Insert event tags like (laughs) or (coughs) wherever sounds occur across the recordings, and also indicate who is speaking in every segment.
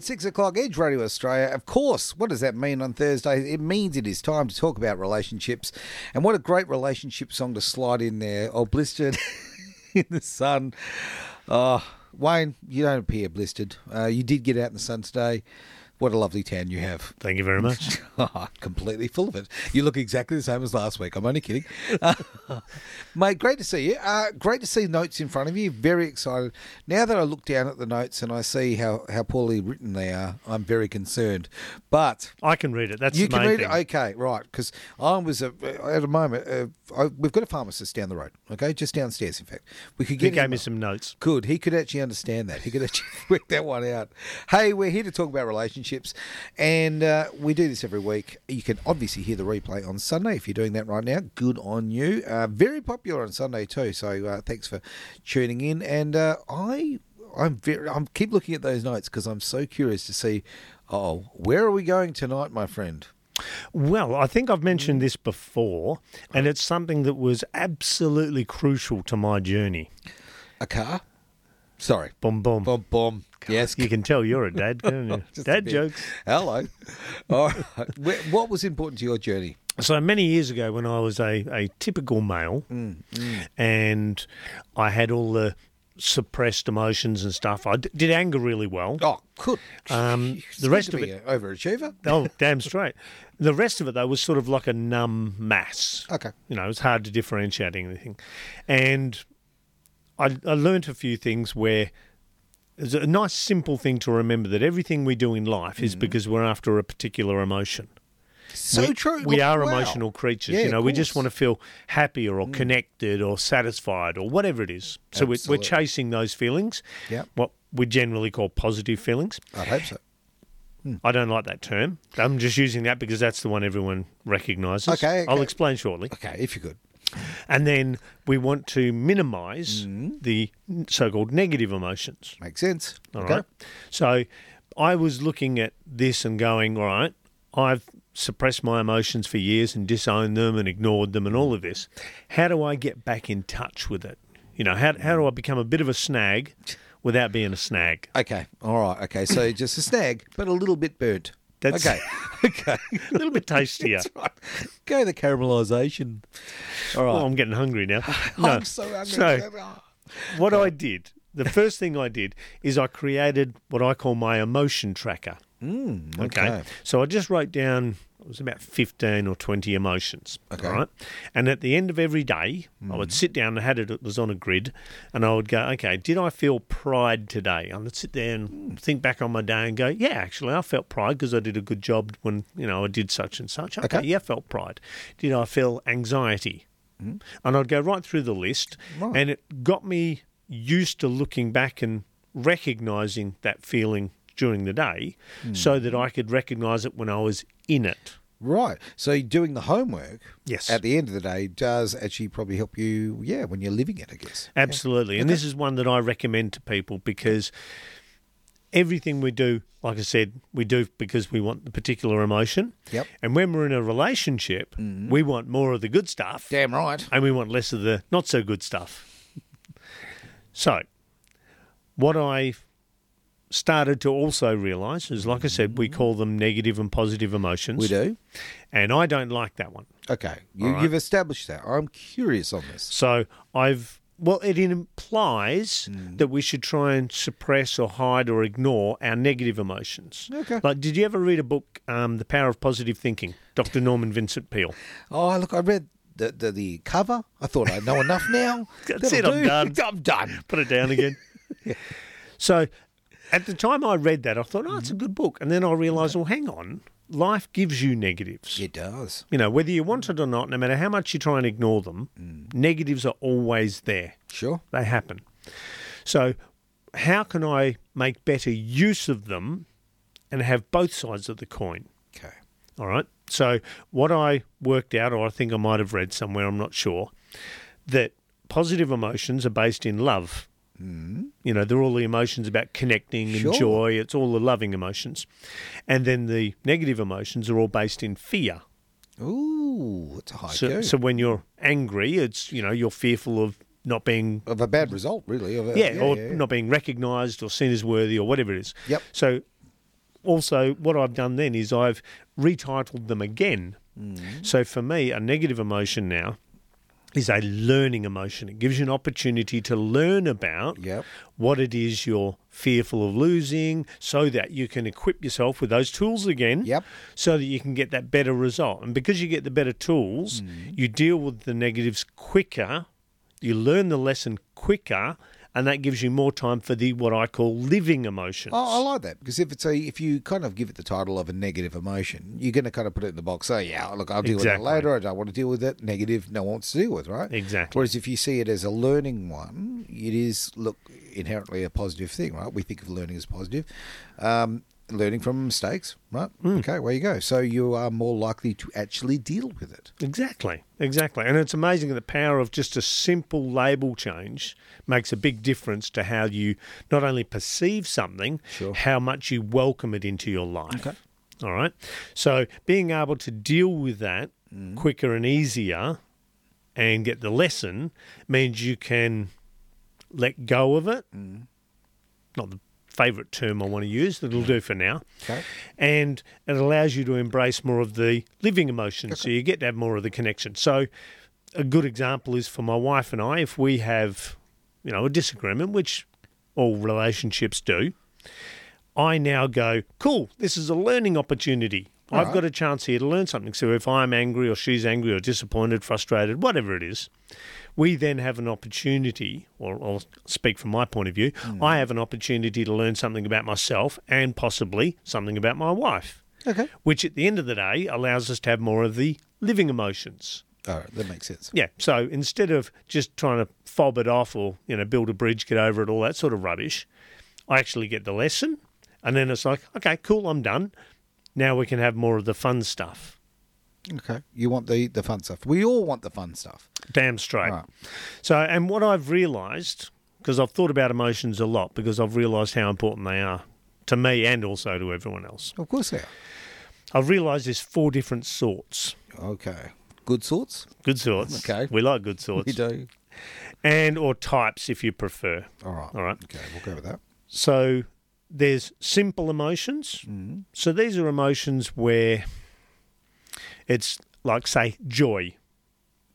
Speaker 1: Hit six o'clock, Edge Radio Australia. Of course, what does that mean on Thursday? It means it is time to talk about relationships. And what a great relationship song to slide in there. Oh, blistered (laughs) in the sun. Oh, Wayne, you don't appear blistered. Uh, you did get out in the sun today. What a lovely tan you have.
Speaker 2: Thank you very much. (laughs)
Speaker 1: Completely full of it. You look exactly the same as last week. I'm only kidding. Uh, (laughs) mate, great to see you. Uh, great to see notes in front of you. Very excited. Now that I look down at the notes and I see how, how poorly written they are, I'm very concerned. But
Speaker 2: I can read it. That's
Speaker 1: you can read
Speaker 2: thing.
Speaker 1: it. Okay, right. Because I was uh, at a moment. Uh, I, we've got a pharmacist down the road. Okay, just downstairs. In fact, we could get.
Speaker 2: He gave
Speaker 1: him-
Speaker 2: me some notes.
Speaker 1: Good. He could actually understand that. He could actually (laughs) work that one out. Hey, we're here to talk about relationships, and uh, we do this every week. You can obviously hear the replay on Sunday if you're doing that right now. Good on you. Uh, very popular on Sunday too. So uh, thanks for tuning in. And uh, I, I'm very, I'm keep looking at those notes because I'm so curious to see. Oh, where are we going tonight, my friend?
Speaker 2: Well, I think I've mentioned this before, and it's something that was absolutely crucial to my journey.
Speaker 1: A car. Sorry.
Speaker 2: Boom, boom.
Speaker 1: Boom, boom. Yes.
Speaker 2: You can tell you're a dad, can't you? (laughs) Dad jokes.
Speaker 1: Hello. (laughs) All right. What was important to your journey?
Speaker 2: So many years ago, when I was a, a typical male,
Speaker 1: Mm,
Speaker 2: and I had all the suppressed emotions and stuff, I d- did anger really well.
Speaker 1: Oh, good.
Speaker 2: Um, the rest
Speaker 1: to
Speaker 2: of
Speaker 1: be
Speaker 2: it-
Speaker 1: an overachiever.
Speaker 2: Oh, (laughs) damn straight. The rest of it, though, was sort of like a numb mass.
Speaker 1: Okay.
Speaker 2: You know, it's hard to differentiate anything. And I, I learnt a few things where it's a nice, simple thing to remember that everything we do in life is because we're after a particular emotion.
Speaker 1: So
Speaker 2: we,
Speaker 1: true.
Speaker 2: We are
Speaker 1: wow.
Speaker 2: emotional creatures.
Speaker 1: Yeah,
Speaker 2: you know, we just.
Speaker 1: Mm.
Speaker 2: want to feel happier or connected or satisfied or whatever it is. So we're, we're chasing those feelings,
Speaker 1: Yep.
Speaker 2: what we generally call positive feelings.
Speaker 1: I hope so.
Speaker 2: I don't like that term. I'm just using that because that's the one everyone recognises.
Speaker 1: Okay,
Speaker 2: I'll explain shortly.
Speaker 1: Okay, if you could.
Speaker 2: And then we want to minimise
Speaker 1: Mm.
Speaker 2: the so-called negative emotions.
Speaker 1: Makes sense.
Speaker 2: All
Speaker 1: okay.
Speaker 2: right. So I was looking at this and going, all right, I've suppressed my emotions for years and disowned them and ignored them and all of this. How do I get back in touch with it? You know, how, how do I become a bit of a snag without being a snag?
Speaker 1: Okay. All right. Okay. So just a snag, but a little bit burnt.
Speaker 2: That's
Speaker 1: okay. (laughs) okay.
Speaker 2: a little bit tastier.
Speaker 1: Right. Go the caramelisation. All right.
Speaker 2: Oh, I'm getting hungry now. (laughs) No.
Speaker 1: I'm so hungry.
Speaker 2: So, (laughs) what I did, the first thing I did is I created what I call my emotion tracker.
Speaker 1: Mm,
Speaker 2: Okay.
Speaker 1: okay.
Speaker 2: So I just wrote down it was about 15 or 20 emotions.
Speaker 1: Okay.
Speaker 2: All right. And at the end of every day, I would mm. sit down and had it, it was on a grid, and I would go, okay, did I feel pride today? I would sit there and hmm. think back on my day and go, yeah, actually, I felt pride because I did a good job when, you know, I did such and such. Okay,
Speaker 1: Okay.
Speaker 2: yeah, I felt pride. Did I feel anxiety? Hmm. And I'd go right through the list,
Speaker 1: Right.
Speaker 2: and it got me used to looking back and recognizing that feeling during the day hmm. so that I could recognize it when I was in it.
Speaker 1: Right. So doing the homework
Speaker 2: Yes.
Speaker 1: at the end of the day does actually probably help you, yeah, when you're living it, I guess.
Speaker 2: Absolutely. And this is one that I recommend to people because everything we do, like I said, we do because we want the particular emotion.
Speaker 1: Yep.
Speaker 2: And when we're in a relationship, mm-hmm. we want more of the good stuff
Speaker 1: Damn right.
Speaker 2: and we want less of the not so good stuff. So, what I started to also realize is, like I said, we call them negative and positive emotions.
Speaker 1: We do.
Speaker 2: And I don't like that one.
Speaker 1: Okay. You,
Speaker 2: right.
Speaker 1: You've established that. I'm curious on this.
Speaker 2: So I've well, it implies
Speaker 1: Mm.
Speaker 2: that we should try and suppress or hide or ignore our negative emotions.
Speaker 1: Okay.
Speaker 2: Like, did you ever read a book, um, The Power of Positive Thinking, Dr. (laughs) Norman Vincent Peale?
Speaker 1: Oh, look, I read the, the, the cover. I thought I know enough now. (laughs)
Speaker 2: That's
Speaker 1: That'll
Speaker 2: it, I'm
Speaker 1: do.
Speaker 2: done. (laughs)
Speaker 1: I'm done.
Speaker 2: Put it down again. So, at the time I read that, I thought, oh, it's a good book, and then I realised, well, hang on, life gives you negatives.
Speaker 1: It does.
Speaker 2: You know, whether you want it or not, no matter how much you try and ignore them,
Speaker 1: Mm.
Speaker 2: negatives are always there.
Speaker 1: Sure.
Speaker 2: They happen. So, how can I make better use of them and have both sides of the coin?
Speaker 1: Okay.
Speaker 2: All right. So, what I worked out, or I think I might have read somewhere, I'm not sure, that positive emotions are based in love. You know, they're all the emotions about connecting and
Speaker 1: Sure.
Speaker 2: joy. It's all the loving emotions. And then the negative emotions are all based in fear.
Speaker 1: Ooh, it's a high
Speaker 2: So, so when you're angry, it's, you know, you're fearful of not being
Speaker 1: Of a bad result, really. Of a,
Speaker 2: yeah, or not being recognised or seen as worthy or whatever it is.
Speaker 1: Yep.
Speaker 2: So, also, what I've done then is I've retitled them again.
Speaker 1: Mm.
Speaker 2: So, for me, a negative emotion now is a learning emotion. It gives you an opportunity to learn about
Speaker 1: Yep.
Speaker 2: what it is you're fearful of losing so that you can equip yourself with those tools again
Speaker 1: Yep.
Speaker 2: so that you can get that better result. And because you get the better tools,
Speaker 1: Mm.
Speaker 2: you deal with the negatives quicker, you learn the lesson quicker, and that gives you more time for the what I call living emotions.
Speaker 1: Oh, I like that because if it's a if you kind of give it the title of a negative emotion, you're going to kind of put it in the box. Oh yeah, look, I'll deal
Speaker 2: Exactly.
Speaker 1: with it later. I don't want to deal with it. Negative, no one wants to deal with, right?
Speaker 2: Exactly.
Speaker 1: Whereas if you see it as a learning one, it is look inherently a positive thing, right? We think of learning as positive. Um, learning from mistakes, right?
Speaker 2: Hmm.
Speaker 1: Okay, where you go. So you are more likely to actually deal with it.
Speaker 2: Exactly, exactly. And it's amazing the power of just a simple label change makes a big difference to how you not only perceive something,
Speaker 1: Sure.
Speaker 2: how much you welcome it into your life.
Speaker 1: Okay.
Speaker 2: All right. So being able to deal with that quicker and easier and get the lesson means you can let go of it. Not the favourite term I want to use, that'll do for now.
Speaker 1: Okay.
Speaker 2: And it allows you to embrace more of the living emotions. So you get to have more of the connection. So a good example is for my wife and I, if we have, you know, a disagreement, which all relationships do, I now go, cool, this is a learning opportunity. I've
Speaker 1: Alright.
Speaker 2: got a chance here to learn something. So if I'm angry or she's angry or disappointed, frustrated, whatever it is, we then have an opportunity, or I'll speak from my point of view, hmm. I have an opportunity to learn something about myself and possibly something about my wife,
Speaker 1: Okay.
Speaker 2: which at the end of the day allows us to have more of the living emotions.
Speaker 1: All right, that makes sense.
Speaker 2: Yeah. So instead of just trying to fob it off or, you know, build a bridge, get over it, all that sort of rubbish, I actually get the lesson and then it's like, okay, cool, I'm done. Now we can have more of the fun stuff.
Speaker 1: Okay. You want the the fun stuff. We all want the fun stuff.
Speaker 2: Damn straight.
Speaker 1: Right.
Speaker 2: So, and what I've realised, because I've thought about emotions a lot, because I've realised how important they are to me and also to everyone else.
Speaker 1: Of course they are.
Speaker 2: I've realised there's four different sorts.
Speaker 1: Okay. Good sorts.
Speaker 2: Good sorts.
Speaker 1: Okay.
Speaker 2: We like good sorts. (laughs)
Speaker 1: We do.
Speaker 2: And or types if you prefer.
Speaker 1: All right.
Speaker 2: All right.
Speaker 1: Okay, we'll go with that.
Speaker 2: So there's simple emotions.
Speaker 1: Mm.
Speaker 2: So these are emotions where it's like say joy.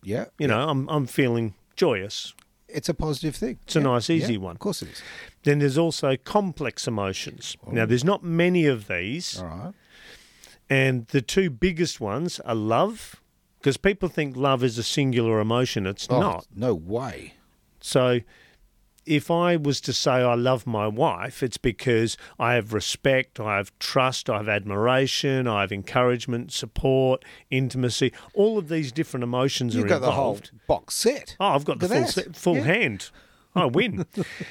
Speaker 1: Yeah.
Speaker 2: You know, I'm I'm feeling joyous.
Speaker 1: It's a positive thing.
Speaker 2: It's a nice, easy
Speaker 1: yeah,
Speaker 2: one.
Speaker 1: Of course it is.
Speaker 2: Then there's also complex emotions. Now oh. there's not many of these,
Speaker 1: All right.
Speaker 2: and the two biggest ones are love, because people think love is a singular emotion. It's
Speaker 1: Oh,
Speaker 2: not.
Speaker 1: No way.
Speaker 2: So if I was to say I love my wife, it's because I have respect, I have trust, I have admiration, I have encouragement, support, intimacy. All of these different emotions are involved.
Speaker 1: You've
Speaker 2: are
Speaker 1: got the whole
Speaker 2: involved.
Speaker 1: box set.
Speaker 2: Oh, I've got the
Speaker 1: Look
Speaker 2: full set, full
Speaker 1: Yeah.
Speaker 2: hand. I win.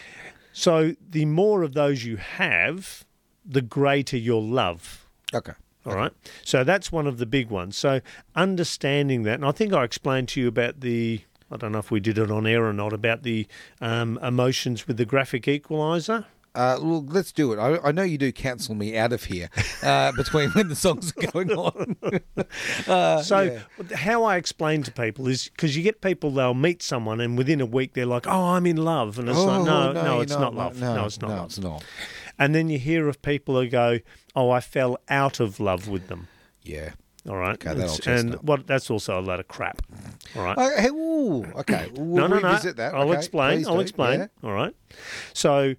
Speaker 2: (laughs) so the more of those you have, the greater your love.
Speaker 1: Okay.
Speaker 2: All right. So that's one of the big ones. So understanding that, and I think I explained to you about the, I don't know if we did it on air or not, about the um, emotions with the graphic equalizer.
Speaker 1: Uh, well, let's do it. I, I know you do cancel me out of here uh, (laughs) between when the songs are going (laughs) on. (laughs) uh,
Speaker 2: So
Speaker 1: yeah.
Speaker 2: how I explain to people is because you get people, they'll meet someone and within a week they're like, oh, I'm in love. And it's
Speaker 1: Oh,
Speaker 2: like, no, no,
Speaker 1: you're
Speaker 2: it's not, love. No, it's not
Speaker 1: no,
Speaker 2: love.
Speaker 1: it's not.
Speaker 2: And then you hear of people who go, oh, I fell out of love with them.
Speaker 1: Yeah.
Speaker 2: All right.
Speaker 1: Okay, that'll
Speaker 2: It's- and
Speaker 1: chestnut.
Speaker 2: what that's also a lot of crap. All right.
Speaker 1: Hey, ooh, okay. (coughs) We'll
Speaker 2: no, no, no.
Speaker 1: that.
Speaker 2: I'll
Speaker 1: Okay,
Speaker 2: explain. I'll
Speaker 1: do.
Speaker 2: explain.
Speaker 1: Yeah.
Speaker 2: All right. So,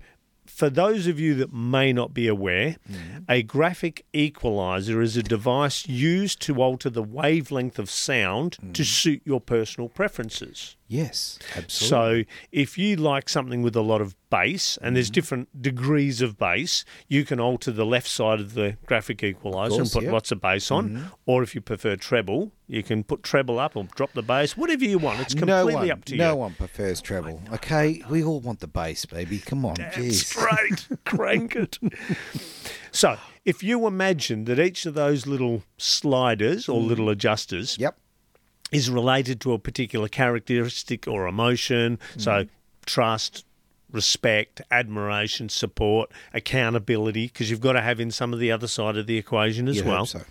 Speaker 2: for those of you that may not be aware,
Speaker 1: Mm-hmm.
Speaker 2: a graphic equalizer is a device used to alter the wavelength of sound to
Speaker 1: Mm-hmm.
Speaker 2: suit your personal preferences.
Speaker 1: Yes, absolutely.
Speaker 2: So, if you like something with a lot of bass, and
Speaker 1: Mm-hmm.
Speaker 2: there's different degrees of bass, you can alter the left side of the graphic equalizer
Speaker 1: course,
Speaker 2: and put
Speaker 1: yeah.
Speaker 2: lots of bass on.
Speaker 1: Mm-hmm.
Speaker 2: Or if you prefer treble, you can put treble up or drop the bass, whatever you want. It's completely
Speaker 1: no one,
Speaker 2: up to
Speaker 1: no
Speaker 2: you.
Speaker 1: No one prefers treble. Okay, we all want the bass, baby. Come on,
Speaker 2: That's. (laughs) Crank it. So, if you imagine that each of those little sliders or little adjusters
Speaker 1: Yep.
Speaker 2: Is related to a particular characteristic or emotion, so mm. trust, respect, admiration, support, accountability, because you've got to have in some of the other side of the equation as
Speaker 1: You'd
Speaker 2: well.
Speaker 1: So.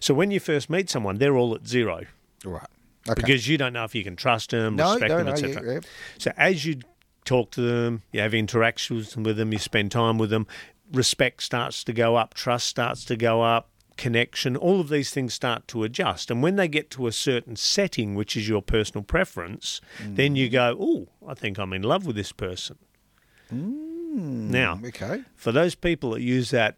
Speaker 2: So, when you first meet someone, they're all at zero.
Speaker 1: Right. Okay.
Speaker 2: because you don't know if you can trust them,
Speaker 1: No,
Speaker 2: respect
Speaker 1: no,
Speaker 2: them,
Speaker 1: no,
Speaker 2: etc.
Speaker 1: yeah, yeah.
Speaker 2: So as you talk to them, you have interactions with them, you spend time with them, respect starts to go up, trust starts to go up, connection, all of these things start to adjust. And when they get to a certain setting, which is your personal preference, then you go, oh, I think I'm in love with this person. Hmm, now,
Speaker 1: Okay.
Speaker 2: for those people that use that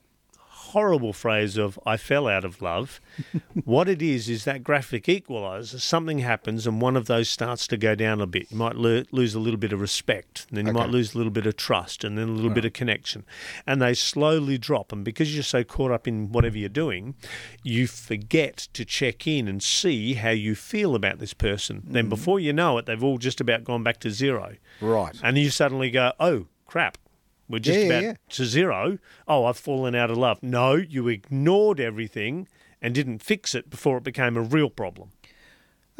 Speaker 2: horrible phrase of I fell out of love, (laughs) what it is is that graphic equalizer, something happens and one of those starts to go down a bit. You might lo- lose a little bit of respect, and then you might lose a little bit of trust, and then a little bit of connection. And they slowly drop. And because you're so caught up in whatever you're doing, you forget to check in and see how you feel about this person. Then
Speaker 1: Mm.
Speaker 2: before you know it, they've all just about gone back to zero.
Speaker 1: Right.
Speaker 2: And you suddenly go, oh, crap. We're just
Speaker 1: Yeah, yeah,
Speaker 2: about
Speaker 1: yeah.
Speaker 2: to zero. Oh, I've fallen out of love. No, you ignored everything and didn't fix it before it became a real problem.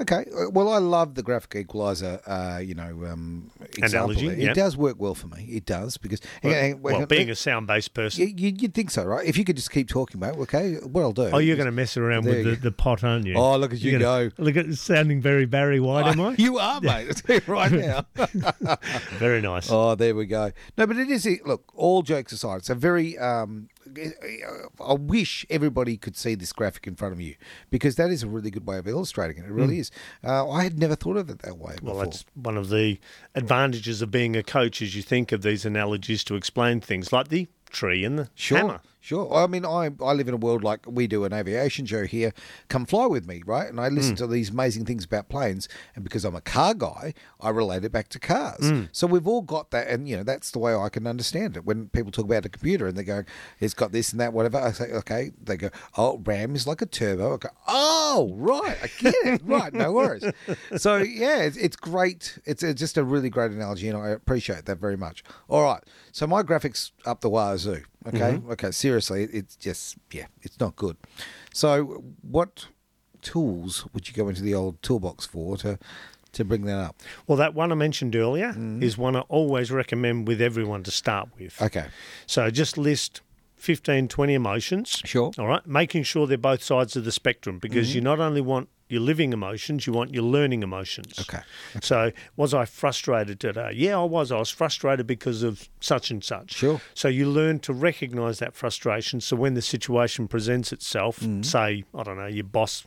Speaker 1: Okay. Uh, Well, I love the graphic equalizer, uh, you know, um, example.
Speaker 2: Analogy,
Speaker 1: It does work well for me. It does because hang on, hang on,
Speaker 2: Well,
Speaker 1: hang on,
Speaker 2: being a sound based person.
Speaker 1: you, you, you'd think so, right? If you could just keep talking, mate. Okay, what I'll do.
Speaker 2: Oh, you're going to mess around
Speaker 1: There
Speaker 2: with the, the pot, aren't you?
Speaker 1: Oh, look at you go.
Speaker 2: Look at sounding very Barry White, am (laughs) I?
Speaker 1: You are, mate. Right now. (laughs) (laughs)
Speaker 2: Very nice.
Speaker 1: Oh, there we go. No, but it is. Look, all jokes aside, it's a very. Um, I wish everybody could see this graphic in front of you because that is a really good way of illustrating it. It really is. Uh, I had never thought of it that way.
Speaker 2: Well,
Speaker 1: before.
Speaker 2: that's one of the advantages of being a coach as you think of these analogies to explain things like the tree and the
Speaker 1: Sure,
Speaker 2: hammer.
Speaker 1: Sure. I mean, I I live in a world like we do an aviation show here. Come fly with me, right? And I listen to these amazing things about planes, and because I'm a car guy, I relate it back to cars.
Speaker 2: Hmm.
Speaker 1: So we've all got that, and you know that's the way I can understand it. When people talk about a computer and they go, "It's got this and that, whatever," I say, "Okay." They go, "Oh, RAM is like a turbo." I go, "Oh, right, I get it. (laughs) right, no worries." So yeah, it's, it's great. It's, it's just a really great analogy, and I appreciate that very much. All right, so my graphics up the wazoo. Okay,
Speaker 2: Mm-hmm.
Speaker 1: okay. Seriously, it's just yeah, it's not good. So, what tools would you go into the old toolbox for to to bring that up?
Speaker 2: Well, that one I mentioned earlier
Speaker 1: Mm-hmm.
Speaker 2: is one I always recommend with everyone to start with.
Speaker 1: Okay,
Speaker 2: So just list 15, 20 emotions.
Speaker 1: Sure.
Speaker 2: All right. Making sure they're both sides of the spectrum because
Speaker 1: Mm-hmm.
Speaker 2: you not only want your living emotions, you want your learning emotions.
Speaker 1: Okay.
Speaker 2: So was I frustrated today? Yeah, I was. I was frustrated because of such and such.
Speaker 1: Sure.
Speaker 2: So you learn to recognize that frustration. So when the situation presents itself,
Speaker 1: Mm-hmm.
Speaker 2: say, I don't know, your boss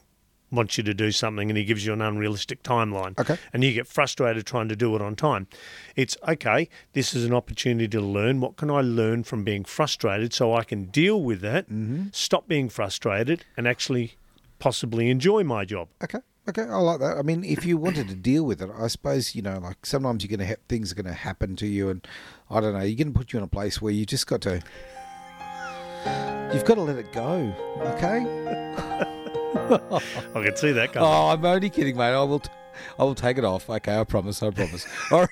Speaker 2: wants you to do something and he gives you an unrealistic timeline
Speaker 1: Okay.
Speaker 2: and you get frustrated trying to do it on time. It's okay, this is an opportunity to learn. What can I learn from being frustrated so I can deal with that,
Speaker 1: Mm-hmm.
Speaker 2: stop being frustrated, and actually possibly enjoy my job?
Speaker 1: okay, okay. I like that. I mean, if you wanted to deal with it, I suppose you know, like sometimes you're going to have things are going to happen to you, and I don't know. You're going to put you in a place where you just got to. You've got to let it go, okay? (laughs)
Speaker 2: I can see that coming.
Speaker 1: Oh, I'm only kidding, mate. I will, t- I will take it off. Okay, I promise. I promise. (laughs) All right.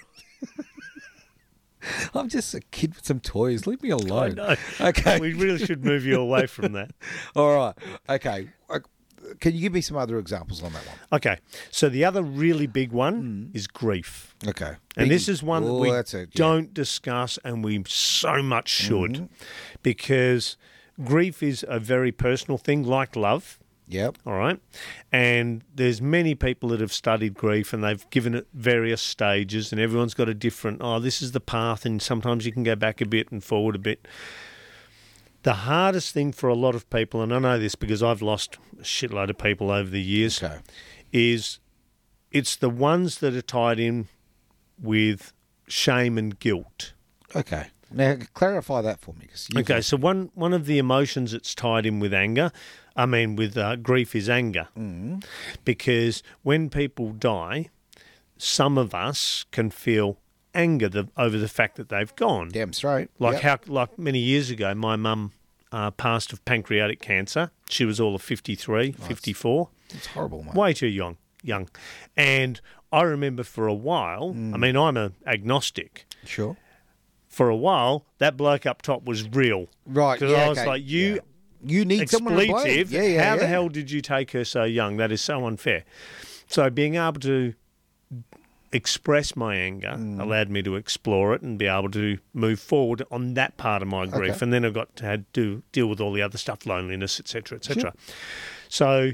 Speaker 1: I'm just a kid with some toys. Leave me alone. Okay.
Speaker 2: We really should move you away from that. (laughs)
Speaker 1: All right. Okay. Can you give me some other examples on that one?
Speaker 2: Okay, so the other really big one is grief.
Speaker 1: Okay.
Speaker 2: And this is one that
Speaker 1: Oh,
Speaker 2: we
Speaker 1: that's it, yeah.
Speaker 2: don't discuss, and we so much should,
Speaker 1: Mm-hmm.
Speaker 2: because grief is a very personal thing, like love.
Speaker 1: Yep.
Speaker 2: All right, and there's many people that have studied grief, and they've given it various stages, and everyone's got a different. Oh, this is the path, and sometimes you can go back a bit and forward a bit. The hardest thing for a lot of people, and I know this because I've lost a shitload of people over the years,
Speaker 1: Okay.
Speaker 2: is it's the ones that are tied in with shame and guilt.
Speaker 1: Okay. Now clarify that for me.
Speaker 2: Okay, so one one of the emotions that's tied in with anger, I mean with uh, grief, is anger, mm. because when people die, some of us can feel anger the, over the fact that they've gone.
Speaker 1: Damn straight.
Speaker 2: Like
Speaker 1: Yep.
Speaker 2: how, like many years ago, my mum uh, passed of pancreatic cancer. She was all of 53, 54
Speaker 1: It's horrible, mate.
Speaker 2: way too young, young. And I remember for a while, I mean, I'm a agnostic.
Speaker 1: Sure.
Speaker 2: For a while, that bloke up top was real.
Speaker 1: Right.
Speaker 2: Because
Speaker 1: yeah,
Speaker 2: I was
Speaker 1: okay,
Speaker 2: like, you
Speaker 1: yeah. You need someone to blame.
Speaker 2: expletive.
Speaker 1: Yeah, yeah.
Speaker 2: how the hell did you take her so young? That is so unfair. So being able to express my anger
Speaker 1: Mm.
Speaker 2: allowed me to explore it and be able to move forward on that part of my grief.
Speaker 1: Okay.
Speaker 2: And then I got to had to deal with all the other stuff, loneliness, etc., etc. So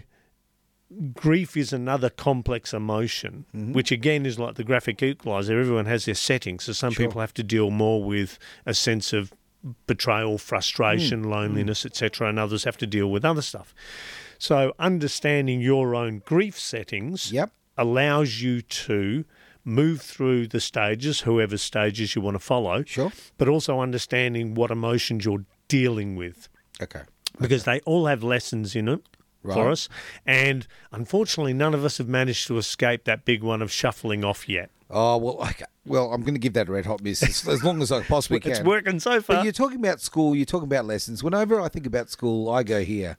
Speaker 2: grief is another complex emotion,
Speaker 1: Mm-hmm.
Speaker 2: which again is like the graphic equalizer. Everyone has their settings. So some
Speaker 1: Sure.
Speaker 2: people have to deal more with a sense of betrayal, frustration,
Speaker 1: Mm.
Speaker 2: loneliness, etc., and others have to deal with other stuff. So understanding your own grief settings
Speaker 1: Yep.
Speaker 2: allows you to move through the stages, whoever stages you want to follow,
Speaker 1: Sure.
Speaker 2: but also understanding what emotions you're dealing with
Speaker 1: Okay.
Speaker 2: because they all have lessons in it for us. And unfortunately, none of us have managed to escape that big one of shuffling off yet.
Speaker 1: Oh well. Okay. Well, I'm going to give that a red hot miss as, as long as I possibly (laughs) can.
Speaker 2: It's working so far.
Speaker 1: But you're talking about school. You're talking about lessons. Whenever I think about school, I go here.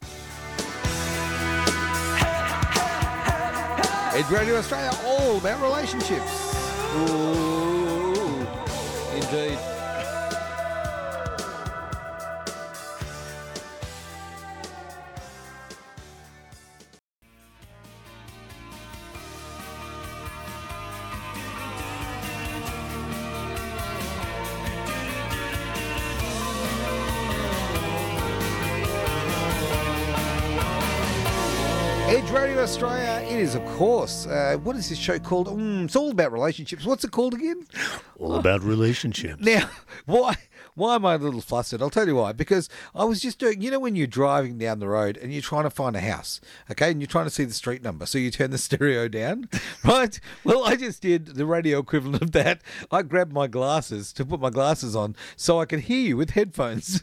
Speaker 1: Edge Radio Australia, all about relationships. Ooh, indeed. Radio Australia, it is, of course. Uh, what is this show called? Mm, it's all about relationships. What's it called again?
Speaker 2: all about relationships.
Speaker 1: Now, (laughs) why why am I a little flustered? I'll tell you why. Because I was just doing, you know, when you're driving down the road and you're trying to find a house, okay, and you're trying to see the street number, so you turn the (laughs) stereo down, (laughs) right? Well, I just did the radio equivalent of that. I grabbed my glasses to put my glasses on so I could hear you with headphones.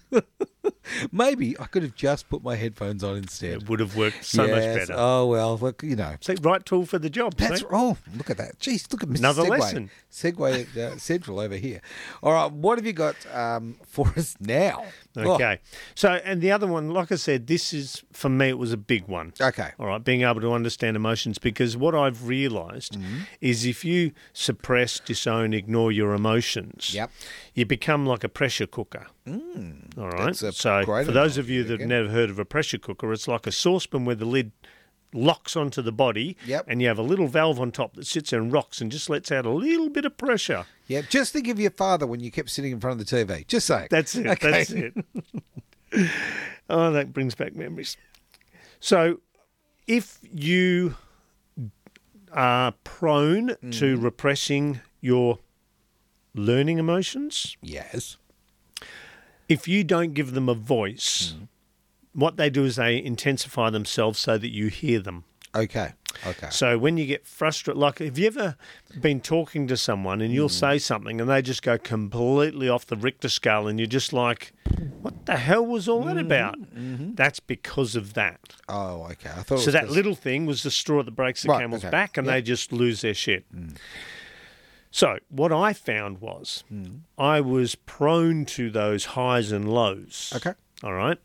Speaker 1: (laughs) Maybe I could have just put my headphones on instead.
Speaker 2: It would have worked so
Speaker 1: Yes.
Speaker 2: much better.
Speaker 1: Oh well, look, you know.
Speaker 2: See, right tool for the job.
Speaker 1: That's
Speaker 2: see?
Speaker 1: oh, look at that. Jeez, look at Mr.
Speaker 2: Another
Speaker 1: segue.
Speaker 2: lesson.
Speaker 1: segue uh, Central over here. All right, what have you got um, for us now? Oh,
Speaker 2: Okay. So, and the other one, like I said, this is, for me, it was a big one.
Speaker 1: okay.
Speaker 2: All right, being able to understand emotions because what I've realized
Speaker 1: Mm-hmm.
Speaker 2: is if you suppress, disown, ignore your emotions,
Speaker 1: Yep.
Speaker 2: you become like a pressure cooker. all right.
Speaker 1: Mm. that's a
Speaker 2: so, for those of you that have never heard of a pressure cooker, it's like a saucepan where the lid locks onto the body
Speaker 1: Yep.
Speaker 2: and you have a little valve on top that sits and rocks and just lets out a little bit of pressure.
Speaker 1: Yeah, just think of your father when you kept sitting in front of the TV. Just saying.
Speaker 2: That's it.
Speaker 1: Okay.
Speaker 2: That's it. (laughs) oh, that brings back memories. So, if you are prone
Speaker 1: Mm.
Speaker 2: to repressing your learning emotions,
Speaker 1: Yes.
Speaker 2: if you don't give them a voice,
Speaker 1: Mm.
Speaker 2: What they do is they intensify themselves so that you hear them.
Speaker 1: Okay. Okay.
Speaker 2: So when you get frustrated, like have you ever been talking to someone and you'll hmm. say something and they just go completely off the Richter scale and you're just like, what the hell was all that mm-hmm, about? Mm-hmm. That's because of that.
Speaker 1: Oh, okay. I thought.
Speaker 2: So that
Speaker 1: 'cause-
Speaker 2: little thing was the straw that breaks the
Speaker 1: Right,
Speaker 2: camel's
Speaker 1: okay.
Speaker 2: back and
Speaker 1: Yep.
Speaker 2: they just lose their shit. Mm. So what I found was mm. I was prone to those highs and lows.
Speaker 1: Okay.
Speaker 2: All right.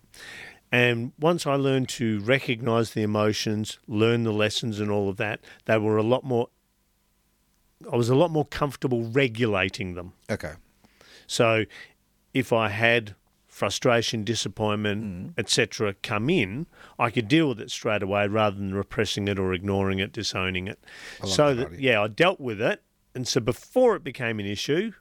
Speaker 2: And once I learned to recognize the emotions, learn the lessons and all of that, they were a lot more I was a lot more comfortable regulating them.
Speaker 1: Okay.
Speaker 2: So if I had frustration, disappointment,
Speaker 1: Mm.
Speaker 2: etc., come in, I could deal with it straight away rather than repressing it or ignoring it, disowning it. so
Speaker 1: that
Speaker 2: that yeah, I dealt with it, and so before it became an issue,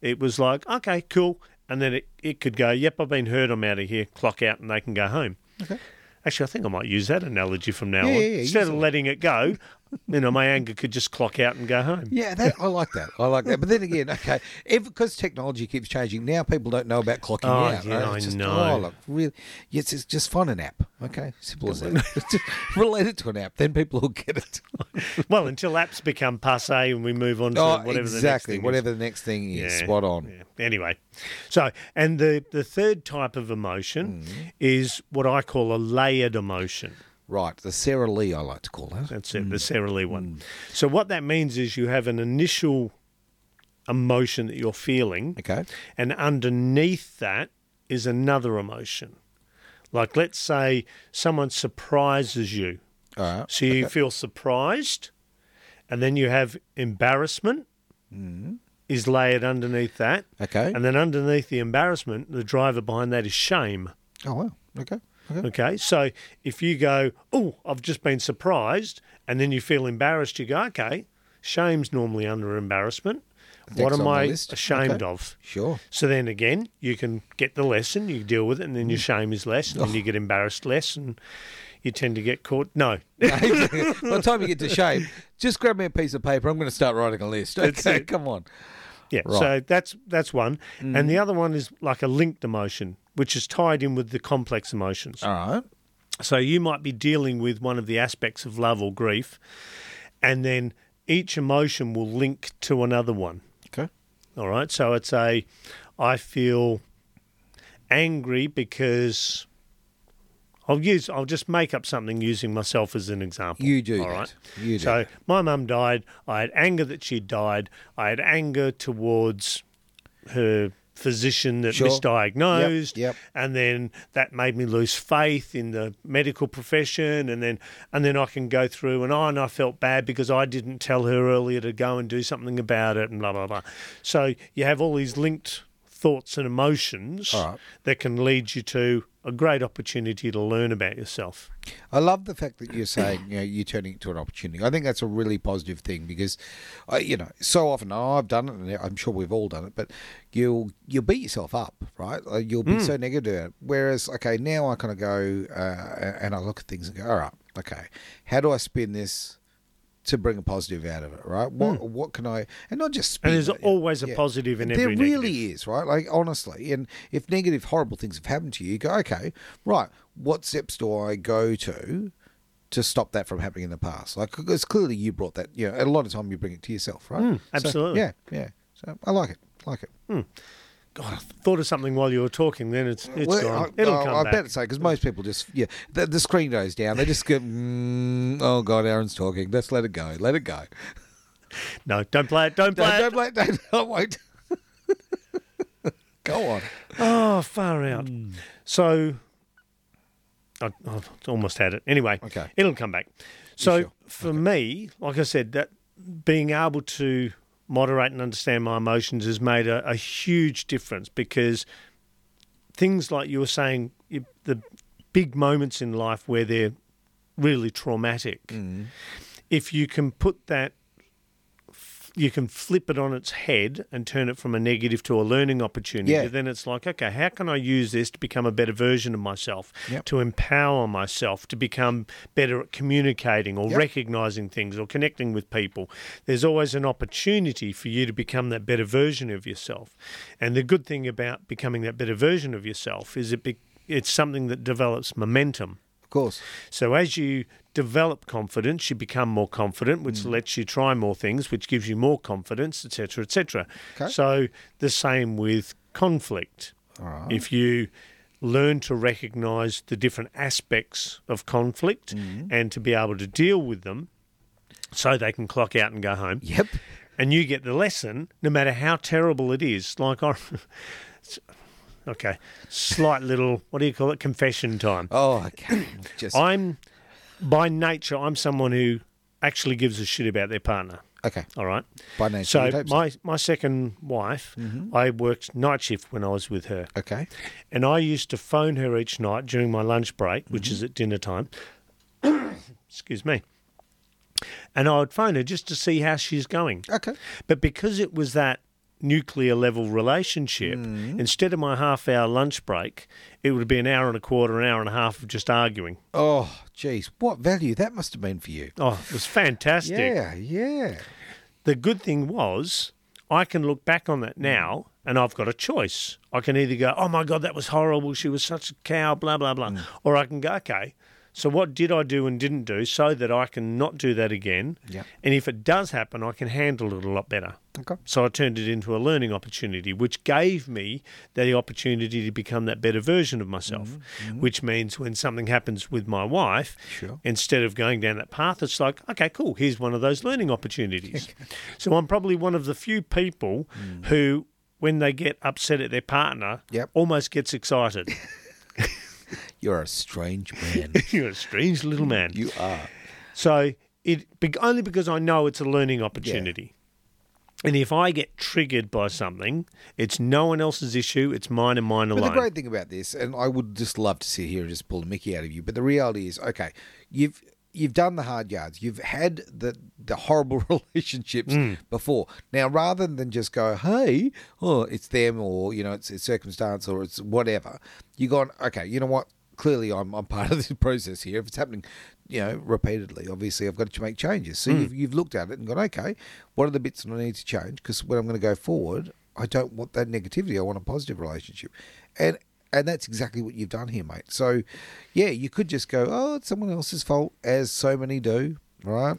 Speaker 2: it was like okay, cool, and then it, it could go, yep, I've been hurt, I'm out of here, clock out, and they can go home.
Speaker 1: Okay.
Speaker 2: Actually, I think I might use that analogy from now
Speaker 1: Yeah,
Speaker 2: on.
Speaker 1: yeah, yeah,
Speaker 2: Instead of letting it go, (laughs) you know, my anger could just clock out and go home.
Speaker 1: Yeah, that I like that. I like that. But then again, okay, because technology keeps changing, now people don't know about clocking
Speaker 2: Oh,
Speaker 1: out.
Speaker 2: yeah,
Speaker 1: right?
Speaker 2: I
Speaker 1: It's just,
Speaker 2: know.
Speaker 1: Oh, look, really, yes, it's just find an app. Okay, simple as that. Relate it to an app, then people will get it. (laughs)
Speaker 2: Well, until apps become passe and we move on to
Speaker 1: oh,
Speaker 2: whatever
Speaker 1: exactly.
Speaker 2: the next thing is.
Speaker 1: whatever the next thing is.
Speaker 2: Yeah,
Speaker 1: Spot on.
Speaker 2: yeah. Anyway, so and the the third type of emotion
Speaker 1: Mm.
Speaker 2: is what I call a layered emotion.
Speaker 1: Right, the Sara Lee, I like to call that.
Speaker 2: That's it, the Sara Lee one.
Speaker 1: Mm.
Speaker 2: So what that means is you have an initial emotion that you're feeling,
Speaker 1: Okay.
Speaker 2: and underneath that is another emotion. Like let's say someone surprises you.
Speaker 1: All right.
Speaker 2: So you
Speaker 1: okay.
Speaker 2: feel surprised, and then you have embarrassment is layered underneath that.
Speaker 1: Okay.
Speaker 2: And then underneath the embarrassment, the driver behind that is shame.
Speaker 1: oh, wow. Okay. Okay.
Speaker 2: Okay. So if you go, oh, I've just been surprised, and then you feel embarrassed, you go, okay, shame's normally under embarrassment. what am I
Speaker 1: list.
Speaker 2: ashamed
Speaker 1: Okay.
Speaker 2: of?
Speaker 1: Sure.
Speaker 2: So then again, you can get the lesson, you deal with it, and then
Speaker 1: Mm.
Speaker 2: your shame is less, and then
Speaker 1: Oh.
Speaker 2: you get embarrassed less, and you tend to get caught. No, (laughs)
Speaker 1: By the time you get to shame, just grab me a piece of paper. I'm going to start writing a list. Okay, come on.
Speaker 2: Yeah,
Speaker 1: Right. Mm.
Speaker 2: so that's that's one, and the other one is like a linked emotion, which is tied in with the complex emotions.
Speaker 1: All right.
Speaker 2: So you might be dealing with one of the aspects of love or grief, and then each emotion will link to another one.
Speaker 1: Okay.
Speaker 2: All right, so it's a, I feel angry because. I'll use. I'll just make up something using myself as an example.
Speaker 1: You do
Speaker 2: All right.
Speaker 1: You do.
Speaker 2: So my mum died. I had anger that she died. I had anger towards her physician that
Speaker 1: Sure.
Speaker 2: misdiagnosed,
Speaker 1: Yep, yep.
Speaker 2: and then that made me lose faith in the medical profession, and then and then I can go through and oh, and I felt bad because I didn't tell her earlier to go and do something about it, and blah blah blah. So you have all these linked thoughts and emotions
Speaker 1: right.
Speaker 2: that can lead you to a great opportunity to learn about yourself.
Speaker 1: I love the fact that you're saying you know you're turning it to an opportunity. I think that's a really positive thing because, I, you know, so often oh, I've done it, and I'm sure we've all done it. But you'll you'll beat yourself up, right? You'll be so negative. Whereas, okay, now I kind of go uh, and I look at things and go, all right, okay, how do I spin this? To bring a positive out of it, right? What what can I and not just
Speaker 2: And there's
Speaker 1: it,
Speaker 2: always a
Speaker 1: yeah.
Speaker 2: positive in everything.
Speaker 1: There
Speaker 2: every
Speaker 1: really
Speaker 2: negative.
Speaker 1: is, right? Like honestly, and if negative, horrible things have happened to you, you go, okay, right. What steps do I go to to stop that from happening in the past? Like, because clearly you brought that. You know, a lot of time you bring it to yourself, right?
Speaker 2: Mm,
Speaker 1: So,
Speaker 2: absolutely.
Speaker 1: yeah, yeah. So I like it. Like it.
Speaker 2: God, I thought of something while you were talking. Then it's it's
Speaker 1: Well,
Speaker 2: gone.
Speaker 1: I,
Speaker 2: It'll
Speaker 1: I,
Speaker 2: come
Speaker 1: I
Speaker 2: back.
Speaker 1: better say because most people just yeah, the, the screen goes down. They just go, mm, oh god, Aaron's talking. Let's let it go. Let it go.
Speaker 2: No, don't play it. Don't play
Speaker 1: Don't,
Speaker 2: it.
Speaker 1: don't play. it. (laughs) Don't, I won't. (laughs) go on.
Speaker 2: Oh, far out.
Speaker 1: Hmm.
Speaker 2: So, I, I've almost had it. Anyway,
Speaker 1: Okay.
Speaker 2: it'll come back. So,
Speaker 1: sure?
Speaker 2: for me, like I said, that being able to moderate and understand my emotions has made a, a huge difference because things like you were saying, the big moments in life where they're really traumatic,
Speaker 1: Mm.
Speaker 2: if you can put that you can flip it on its head and turn it from a negative to a learning opportunity,
Speaker 1: Yeah.
Speaker 2: then it's like, okay, how can I use this to become a better version of myself,
Speaker 1: Yep.
Speaker 2: to empower myself, to become better at communicating or
Speaker 1: Yep.
Speaker 2: recognizing things or connecting with people? There's always an opportunity for you to become that better version of yourself. And the good thing about becoming that better version of yourself is it be, it's something that develops momentum.
Speaker 1: Of course.
Speaker 2: So as you develop confidence, you become more confident, which
Speaker 1: Mm.
Speaker 2: lets you try more things, which gives you more confidence, etc., etc.
Speaker 1: Okay.
Speaker 2: So the same with conflict.
Speaker 1: Right.
Speaker 2: If you learn to recognize the different aspects of conflict
Speaker 1: Mm.
Speaker 2: and to be able to deal with them so they can clock out and go home
Speaker 1: Yep.
Speaker 2: and you get the lesson no matter how terrible it is like I (laughs) okay slight little what do you call it confession time
Speaker 1: Oh, okay. Just
Speaker 2: I'm by nature, I'm someone who actually gives a shit about their partner.
Speaker 1: okay.
Speaker 2: All right.
Speaker 1: By nature,
Speaker 2: So
Speaker 1: you'd hope so.
Speaker 2: my my second wife, mm-hmm. I worked night shift when I was with her,
Speaker 1: Okay.
Speaker 2: and I used to phone her each night during my lunch break, which is mm-hmm. at dinner time. (coughs) Excuse me. And I would phone her just to see how she's going.
Speaker 1: Okay.
Speaker 2: But because it was that nuclear level relationship, mm. instead of my half hour lunch break, it would be an hour and a quarter, an hour and a half of just arguing.
Speaker 1: Oh, geez, what value that must have been for you.
Speaker 2: Oh, it was fantastic.
Speaker 1: Yeah, yeah.
Speaker 2: The good thing was I can look back on that now and I've got a choice. I can either go, oh my God, that was horrible. She was such a cow, blah, blah, blah. Mm. Or I can go, okay, so what did I do and didn't do so that I can not do that again?
Speaker 1: Yeah.
Speaker 2: And if it does happen, I can handle it a lot better.
Speaker 1: Okay.
Speaker 2: So I turned it into a learning opportunity, which gave me the opportunity to become that better version of myself. Mm-hmm. Mm-hmm. Which means when something happens with my wife,
Speaker 1: Sure.
Speaker 2: instead of going down that path, it's like, okay, cool, here's one of those learning opportunities. (laughs) so I'm probably one of the few people mm. who, when they get upset at their partner,
Speaker 1: Yep.
Speaker 2: almost gets excited. (laughs)
Speaker 1: You're a strange man. (laughs)
Speaker 2: You're a strange little man.
Speaker 1: you are.
Speaker 2: So it only because I know it's a learning opportunity. And if I get triggered by something, it's no one else's issue. It's mine and mine alone.
Speaker 1: But the great thing about this, and I would just love to sit here and just pull the Mickey out of you, but the reality is, okay, you've you've done the hard yards. You've had the the horrible (laughs) relationships hmm. before. Now, rather than just go, "Hey, oh, it's them," or you know, it's, it's circumstance, or it's whatever, you gone, "Okay, you know what? Clearly, I'm I'm part of this (laughs) process here. If it's happening, you know, repeatedly, obviously, I've got to make changes." So hmm. you've you've looked at it and gone, "Okay, what are the bits that I need to change?" Because when I'm going to go forward, I don't want that negativity. I want a positive relationship, and and that's exactly what you've done here, mate. So, yeah, you could just go, oh, it's someone else's fault, as so many do, right?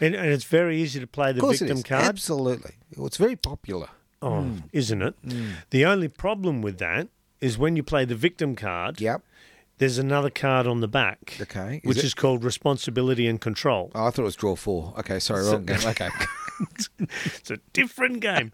Speaker 2: And, and it's very easy to play the
Speaker 1: of course
Speaker 2: victim card.
Speaker 1: Absolutely. Well, it's very popular.
Speaker 2: Oh, hmm. isn't it? Hmm. The only problem with that is when you play the victim card,
Speaker 1: Yep.
Speaker 2: there's another card on the back,
Speaker 1: Okay. Is
Speaker 2: which
Speaker 1: it-
Speaker 2: is called responsibility and control.
Speaker 1: Oh, I thought it was draw four. Okay, sorry, wrong game. Okay. (laughs)
Speaker 2: It's a different game.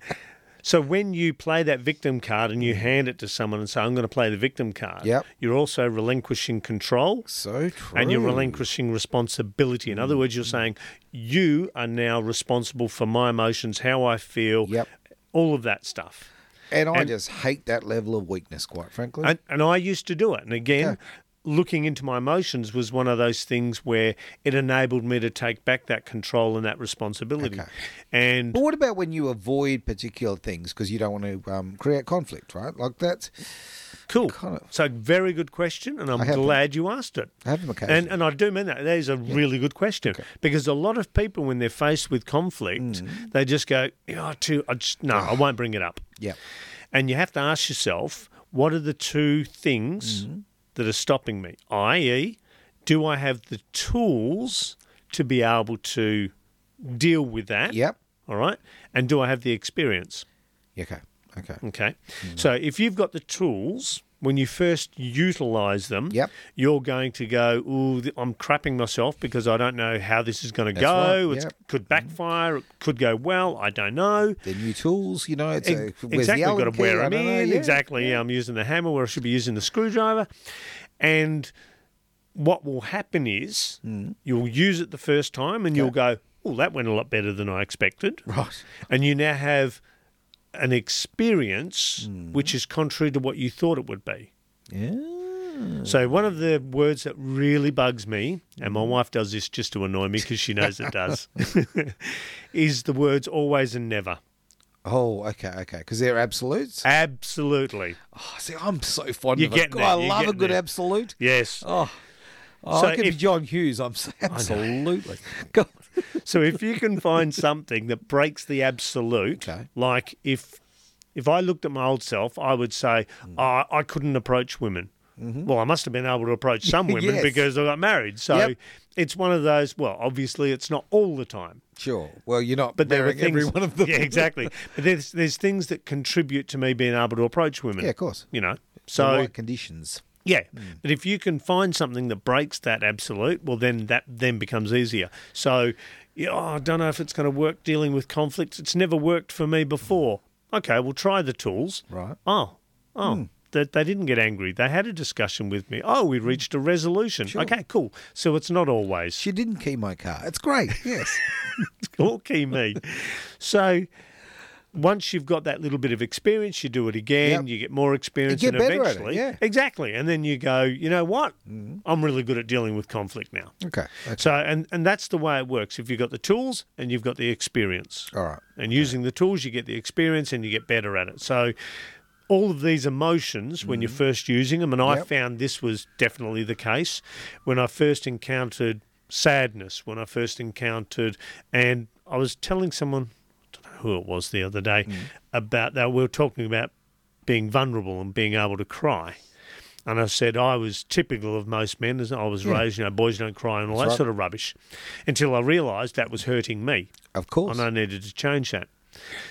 Speaker 2: So when you play that victim card and you mm. hand it to someone and say, I'm going to play the victim card,
Speaker 1: Yep.
Speaker 2: you're also relinquishing control
Speaker 1: So true.
Speaker 2: and you're relinquishing responsibility. In other words, you're mm. saying, you are now responsible for my emotions, how I feel,
Speaker 1: Yep.
Speaker 2: all of that stuff.
Speaker 1: And I
Speaker 2: and-
Speaker 1: just hate that level of weakness, quite frankly.
Speaker 2: And, and I used to do it. And again,
Speaker 1: Yeah.
Speaker 2: Looking into my emotions was one of those things where it enabled me to take back that control and that responsibility.
Speaker 1: Okay.
Speaker 2: And
Speaker 1: but what about when you avoid particular things because you don't want to um, create conflict, right? Like that's
Speaker 2: cool.
Speaker 1: kind of-
Speaker 2: So, very good question. And I'm glad you asked it.
Speaker 1: I have them occasionally.
Speaker 2: And, and I do mean that. That is a really good question because a lot of people, when they're faced with conflict,
Speaker 1: Mm.
Speaker 2: they just go, oh, too, I just, no, I won't bring it up.
Speaker 1: yeah.
Speaker 2: And you have to ask yourself, what are the two things
Speaker 1: Mm-hmm.
Speaker 2: That are stopping me? I.e., do I have the tools to be able to deal with that?
Speaker 1: Yep.
Speaker 2: All right. And do I have the experience?
Speaker 1: Okay. Okay.
Speaker 2: Okay.
Speaker 1: Mm-hmm.
Speaker 2: So if you've got the tools, when you first utilize them,
Speaker 1: Yep.
Speaker 2: you're going to go, ooh, I'm crapping myself because I don't know how this is going to go.
Speaker 1: right,
Speaker 2: It
Speaker 1: yep.
Speaker 2: could backfire. It could go well. I don't know.
Speaker 1: They're new tools, you know. It's a,
Speaker 2: Ex-
Speaker 1: where's
Speaker 2: exactly,
Speaker 1: the
Speaker 2: got to wear them in.
Speaker 1: yeah.
Speaker 2: Exactly, yeah. I'm using the hammer where I should be using the screwdriver. And what will happen is
Speaker 1: Hmm.
Speaker 2: you'll use it the first time and you'll go, oh, that went a lot better than I expected.
Speaker 1: Right.
Speaker 2: And you now have an experience
Speaker 1: Hmm.
Speaker 2: which is contrary to what you thought it would be.
Speaker 1: Yeah.
Speaker 2: So one of the words that really bugs me, and
Speaker 1: Hmm.
Speaker 2: my wife does this just to annoy me because she knows it does, (laughs) is the words always and never.
Speaker 1: Oh, okay, okay. Because they're absolutes.
Speaker 2: Absolutely.
Speaker 1: Oh, see, I'm so fond
Speaker 2: You're
Speaker 1: of it. God, I
Speaker 2: you're
Speaker 1: love a good
Speaker 2: there.
Speaker 1: absolute.
Speaker 2: Yes.
Speaker 1: Oh, oh
Speaker 2: So
Speaker 1: I could
Speaker 2: if-
Speaker 1: be John Hughes. I'm (laughs) so, absolutely. God. (laughs)
Speaker 2: So if you can find something that breaks the absolute,
Speaker 1: Okay.
Speaker 2: like if if I looked at my old self, I would say
Speaker 1: Mm.
Speaker 2: oh, I couldn't approach women. Well, I must have been able to approach some (laughs) women
Speaker 1: Mm-hmm. Yes.
Speaker 2: because I got married. So
Speaker 1: Yep.
Speaker 2: it's one of those. Well, obviously, it's not all the time,
Speaker 1: Sure. Well, you're not
Speaker 2: but there are things.
Speaker 1: every one of them.
Speaker 2: Yeah, exactly. (laughs) But there's there's things that contribute to me being able to approach women.
Speaker 1: Yeah, of course.
Speaker 2: You know. So
Speaker 1: right conditions.
Speaker 2: Yeah, hmm. but if you can find something that breaks that absolute, well, then that then becomes easier. So, yeah, oh, I don't know if it's going to work dealing with conflicts. It's never worked for me before. Okay, we'll try the tools.
Speaker 1: Right.
Speaker 2: Oh, oh, hmm. they, they didn't get angry. They had a discussion with me. Oh, we reached a resolution.
Speaker 1: Sure.
Speaker 2: Okay, cool. So it's not always
Speaker 1: She didn't key my car. It's great. Yes. (laughs)
Speaker 2: all key me. So. Once you've got that little bit of experience, you do it again.
Speaker 1: Yep.
Speaker 2: You get more experience,
Speaker 1: get
Speaker 2: and
Speaker 1: at it,
Speaker 2: eventually,
Speaker 1: yeah.
Speaker 2: exactly. And then you go, you know what? Mm-hmm. I'm really good at dealing with conflict now.
Speaker 1: okay. okay.
Speaker 2: So, and, and that's the way it works. If you've got the tools and you've got the experience,
Speaker 1: All right.
Speaker 2: and using the tools, you get the experience and you get better at it. So, all of these emotions when you're mm-hmm. first using them, and I found this was definitely the case when I first encountered sadness, when I first encountered, and I was telling someone, I don't know who it was the other day, mm. about that. We were talking about being vulnerable and being able to cry. And I said I was typical of most men as I was raised, you know, boys don't cry and all
Speaker 1: That's
Speaker 2: that
Speaker 1: right.
Speaker 2: sort of rubbish. Until I realised that was hurting me
Speaker 1: Of course.
Speaker 2: and I needed to change that.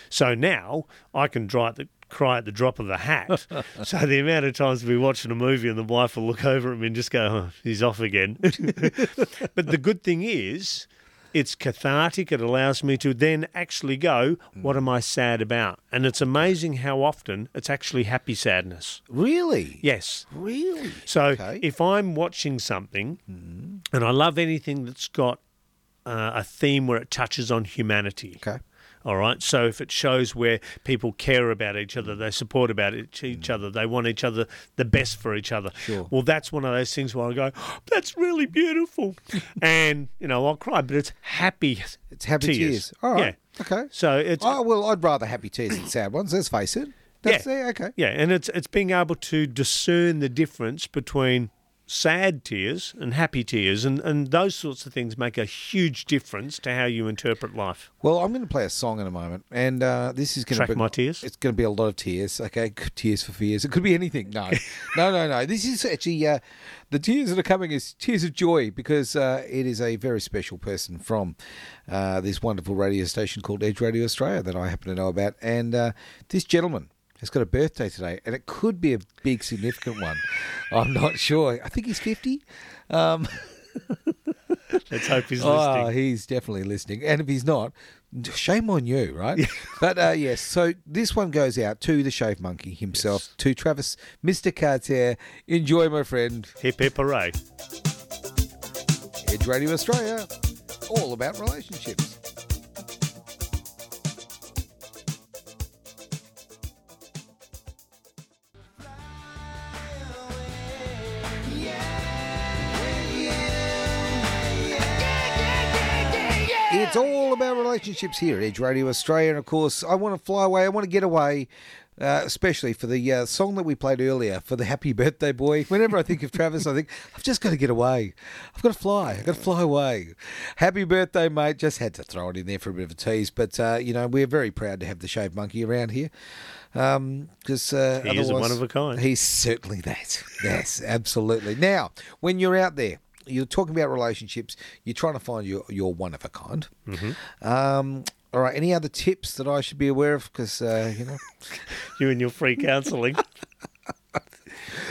Speaker 2: So now I can dry the, cry at the drop of a hat. (laughs) so the amount of times we're watching a movie and the wife will look over at me and just go, oh, he's off again. (laughs) but the good thing is, it's cathartic. It allows me to then actually go, what am I sad about? And it's amazing how often it's actually happy sadness.
Speaker 1: Really?
Speaker 2: Yes.
Speaker 1: Really?
Speaker 2: So
Speaker 1: Okay.
Speaker 2: if I'm watching something, and I love anything that's got uh, a theme where it touches on humanity.
Speaker 1: Okay.
Speaker 2: All right. So if it shows where people care about each other, they support about each, each other, they want each other the best for each other.
Speaker 1: Sure.
Speaker 2: Well, that's one of those things where I go, oh, that's really beautiful, (laughs) and you know I'll cry, but it's happy.
Speaker 1: It's happy
Speaker 2: Tears.
Speaker 1: tears. All right.
Speaker 2: Yeah.
Speaker 1: Okay.
Speaker 2: So it's
Speaker 1: Oh well, I'd rather happy tears than sad ones. Let's face it. That's
Speaker 2: Yeah.
Speaker 1: yeah. Okay.
Speaker 2: yeah, and it's it's being able to discern the difference between sad tears and happy tears, and and those sorts of things make a huge difference to how you interpret life.
Speaker 1: Well, I'm going to play a song in a moment, and uh, this is going
Speaker 2: Track
Speaker 1: to be
Speaker 2: my tears?
Speaker 1: It's going to be a lot of tears. Okay, tears for fears. It could be anything. No, (laughs) no, no, no. This is actually uh, the tears that are coming is tears of joy because uh, it is a very special person from uh, this wonderful radio station called Edge Radio Australia that I happen to know about, and uh, this gentleman. Has got a birthday today, and it could be a big, significant one. I'm not sure. I think he's 50. Um, (laughs)
Speaker 2: Let's hope he's (laughs) listening.
Speaker 1: Oh, he's definitely listening. And if he's not, shame on you, right? (laughs) but uh, yes, so this one goes out to the Shave Monkey himself, to Travis, Mr. Cartier. Enjoy, my friend.
Speaker 2: Hip hip hooray!
Speaker 1: Edge Radio Australia, all about relationships. It's all about relationships here at Edge Radio Australia. And of course, I want to fly away. I want to get away, uh, especially for the uh, song that we played earlier for the Happy Birthday Boy. Whenever I think of Travis, I think, I've just got to get away. I've got to fly. I've got to fly away. Happy birthday, mate. Just had to throw it in there for a bit of a tease. But, uh, you know, we're very proud to have the Shave Monkey around here. Because uh,
Speaker 2: He is one of a kind.
Speaker 1: He's certainly that. Yes, absolutely. Now, when you're out there, you're talking about relationships. You're trying to find your your one of a kind.
Speaker 2: Mm-hmm.
Speaker 1: Um, all right. Any other tips that I should be aware of? Because uh, you know, (laughs)
Speaker 2: You and your free counselling. (laughs)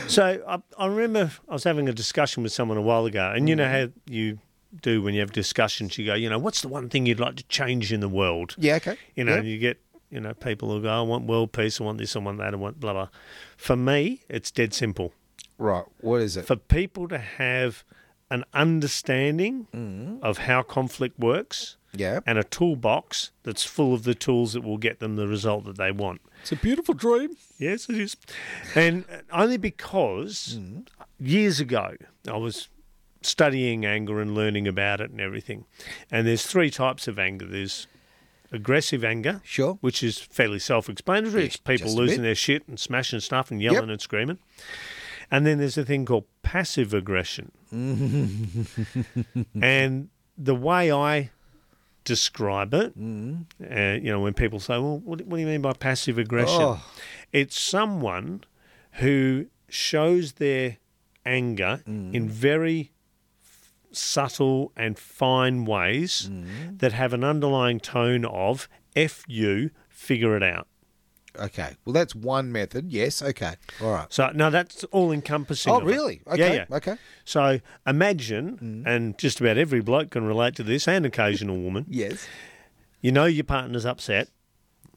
Speaker 2: so I, I remember I was having a discussion with someone a while ago, and you know how you do when you have discussions. You go, you know, what's the one thing you'd like to change in the world?
Speaker 1: yeah, okay.
Speaker 2: You know,
Speaker 1: Yeah.
Speaker 2: you get you know people who go, I want world peace, I want this, I want that, I want blah blah. For me, it's dead simple.
Speaker 1: right. What is it?
Speaker 2: For people to have an understanding of how conflict works
Speaker 1: yeah,
Speaker 2: and a toolbox that's full of the tools that will get them the result that they want.
Speaker 1: it's a beautiful dream.
Speaker 2: Yes, it is. And only because years ago I was studying anger and learning about it and everything. And there's three types of anger there's aggressive anger,
Speaker 1: Sure.
Speaker 2: which is fairly self explanatory.
Speaker 1: Yes,
Speaker 2: It's people losing their shit and smashing stuff and yelling and screaming. And then there's a thing called passive aggression. (laughs) and the way I describe it, mm. uh, you know, when people say, well, what, what do you mean by passive aggression?
Speaker 1: Oh.
Speaker 2: It's someone who shows their anger mm. in very f- subtle and fine ways mm. that have an underlying tone of F you, figure it out.
Speaker 1: Okay. Well, that's one method. Yes. Okay. All right.
Speaker 2: So, no, that's all encompassing.
Speaker 1: Oh,
Speaker 2: it.
Speaker 1: really?
Speaker 2: Yeah,
Speaker 1: Okay.
Speaker 2: yeah.
Speaker 1: Okay.
Speaker 2: So imagine, and just about every bloke can relate to this, and occasional woman,
Speaker 1: Yes.
Speaker 2: you know your partner's upset.